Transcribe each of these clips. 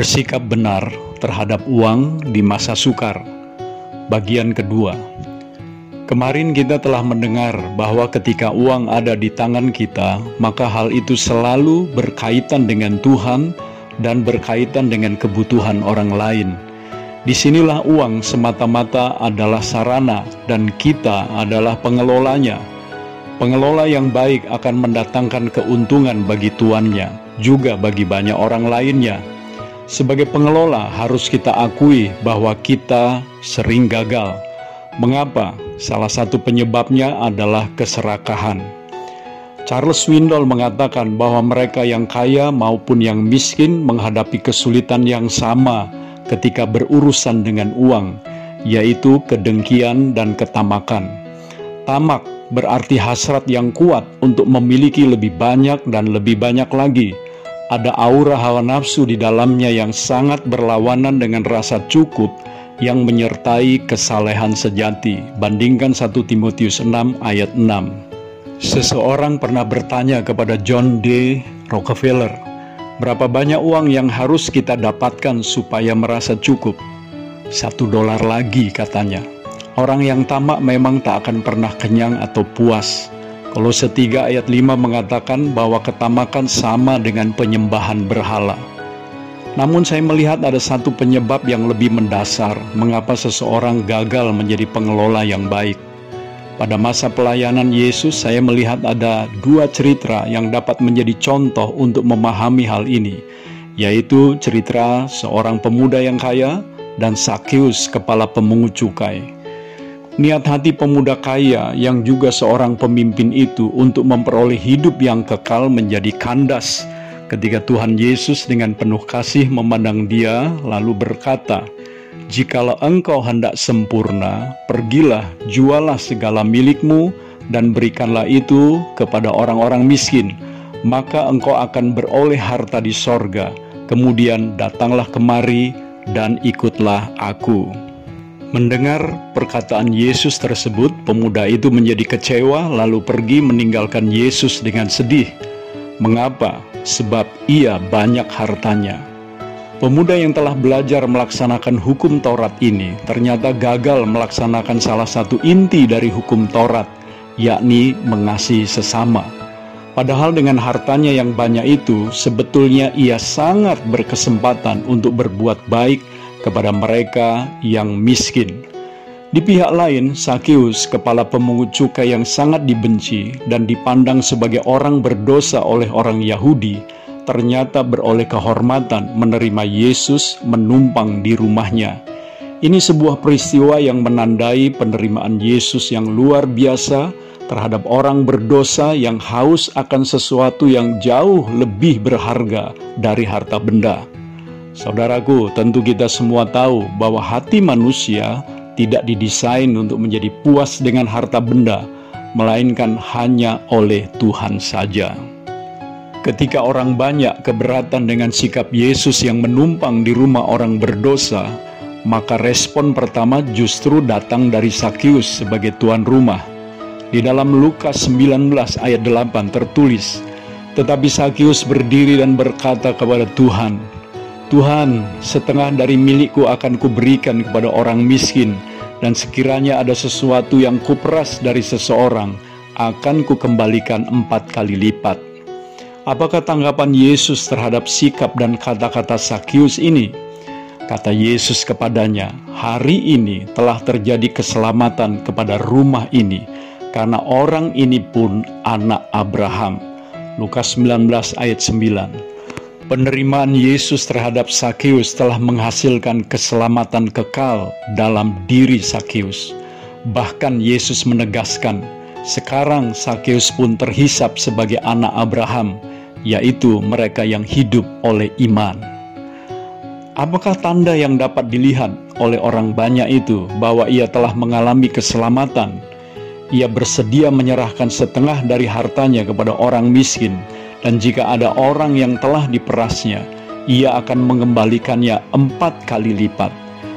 Bersikap benar terhadap uang di masa sukar. Bagian kedua. Kemarin kita telah mendengar bahwa ketika uang ada di tangan kita, maka hal itu selalu berkaitan dengan Tuhan dan berkaitan dengan kebutuhan orang lain. Di sinilah uang semata-mata adalah sarana dan kita adalah pengelolanya. Pengelola yang baik akan mendatangkan keuntungan bagi tuannya, juga bagi banyak orang lainnya. Sebagai pengelola harus kita akui bahwa kita sering gagal. Mengapa? Salah satu penyebabnya adalah keserakahan. Charles Swindoll mengatakan bahwa mereka yang kaya maupun yang miskin menghadapi kesulitan yang sama ketika berurusan dengan uang, yaitu kedengkian dan ketamakan. Tamak berarti hasrat yang kuat untuk memiliki lebih banyak dan lebih banyak lagi. Ada aura hawa nafsu di dalamnya yang sangat berlawanan dengan rasa cukup yang menyertai kesalehan sejati. Bandingkan 1 Timotius 6 ayat 6. Seseorang pernah bertanya kepada John D. Rockefeller, berapa banyak uang yang harus kita dapatkan supaya merasa cukup? Satu dolar lagi katanya. Orang yang tamak memang tak akan pernah kenyang atau puas. Kalau setiga ayat 5 mengatakan bahwa ketamakan sama dengan penyembahan berhala. Namun saya melihat ada satu penyebab yang lebih mendasar mengapa seseorang gagal menjadi pengelola yang baik. Pada masa pelayanan Yesus, saya melihat ada dua cerita yang dapat menjadi contoh untuk memahami hal ini, yaitu cerita seorang pemuda yang kaya dan Sakeus, kepala pemungut cukai. Niat hati pemuda kaya yang juga seorang pemimpin itu untuk memperoleh hidup yang kekal menjadi kandas ketika Tuhan Yesus dengan penuh kasih memandang dia lalu berkata, Jikalau engkau hendak sempurna, pergilah, jualah segala milikmu, dan berikanlah itu kepada orang-orang miskin, maka engkau akan beroleh harta di sorga. Kemudian datanglah kemari dan ikutlah aku. Mendengar perkataan Yesus tersebut, pemuda itu menjadi kecewa, lalu pergi meninggalkan Yesus dengan sedih. Mengapa? sebab ia banyak hartanya. Pemuda yang telah belajar melaksanakan hukum Taurat ini ternyata gagal melaksanakan salah satu inti dari hukum Taurat, yakni mengasihi sesama. Padahal dengan hartanya yang banyak itu, sebetulnya ia sangat berkesempatan untuk berbuat baik kepada mereka yang miskin. Di pihak lain, Sakeus, kepala pemungut cukai yang sangat dibenci dan dipandang sebagai orang berdosa oleh orang Yahudi, ternyata beroleh kehormatan menerima Yesus menumpang di rumahnya. Ini sebuah peristiwa yang menandai penerimaan Yesus yang luar biasa terhadap orang berdosa yang haus akan sesuatu yang jauh lebih berharga dari harta benda. Saudaraku, tentu kita semua tahu bahwa hati manusia tidak didesain untuk menjadi puas dengan harta benda, melainkan hanya oleh Tuhan saja. Ketika orang banyak keberatan dengan sikap Yesus yang menumpang di rumah orang berdosa, maka respon pertama justru datang dari Sakius sebagai tuan rumah. Di dalam Lukas 19 ayat 8 tertulis, Tetapi Sakius berdiri dan berkata kepada Tuhan, Tuhan, setengah dari milikku akan kuberikan kepada orang miskin, dan sekiranya ada sesuatu yang kuperas dari seseorang, akan kukembalikan empat kali lipat. Apakah tanggapan Yesus terhadap sikap dan kata-kata Sakius ini? Kata Yesus kepadanya, hari ini telah terjadi keselamatan kepada rumah ini, karena orang ini pun anak Abraham. Lukas 19 ayat 9 Penerimaan Yesus terhadap Sakeus telah menghasilkan keselamatan kekal dalam diri Sakeus. Bahkan Yesus menegaskan, sekarang Sakeus pun terhisap sebagai anak Abraham, yaitu mereka yang hidup oleh iman. Apakah tanda yang dapat dilihat oleh orang banyak itu bahwa ia telah mengalami keselamatan? Ia bersedia menyerahkan setengah dari hartanya kepada orang miskin, dan jika ada orang yang telah diperasnya, ia akan mengembalikannya empat kali lipat.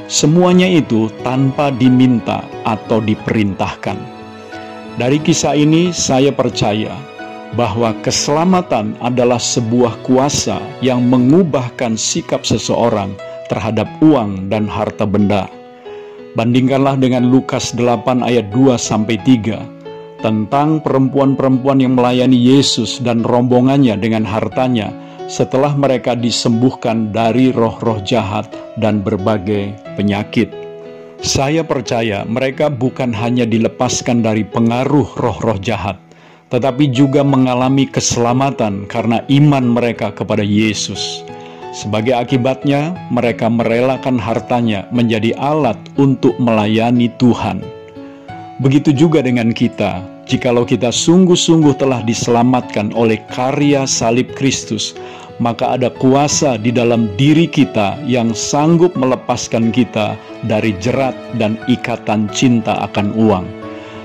Semuanya itu tanpa diminta atau diperintahkan. Dari kisah ini, saya percaya bahwa keselamatan adalah sebuah kuasa yang mengubahkan sikap seseorang terhadap uang dan harta benda. Bandingkanlah dengan Lukas 8 ayat 2 sampai 3 tentang perempuan-perempuan yang melayani Yesus dan rombongannya dengan hartanya setelah mereka disembuhkan dari roh-roh jahat dan berbagai penyakit. Saya percaya mereka bukan hanya dilepaskan dari pengaruh roh-roh jahat, tetapi juga mengalami keselamatan karena iman mereka kepada Yesus. Sebagai akibatnya, mereka merelakan hartanya menjadi alat untuk melayani Tuhan. Begitu juga dengan kita, jikalau kita sungguh-sungguh telah diselamatkan oleh karya salib Kristus, maka ada kuasa di dalam diri kita yang sanggup melepaskan kita dari jerat dan ikatan cinta akan uang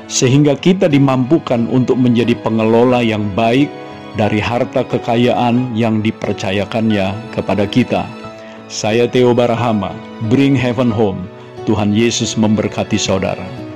sehingga kita dimampukan untuk menjadi pengelola yang baik dari harta kekayaan yang dipercayakannya kepada kita. Saya Theo Barahama, Bring Heaven Home. Tuhan Yesus memberkati saudara.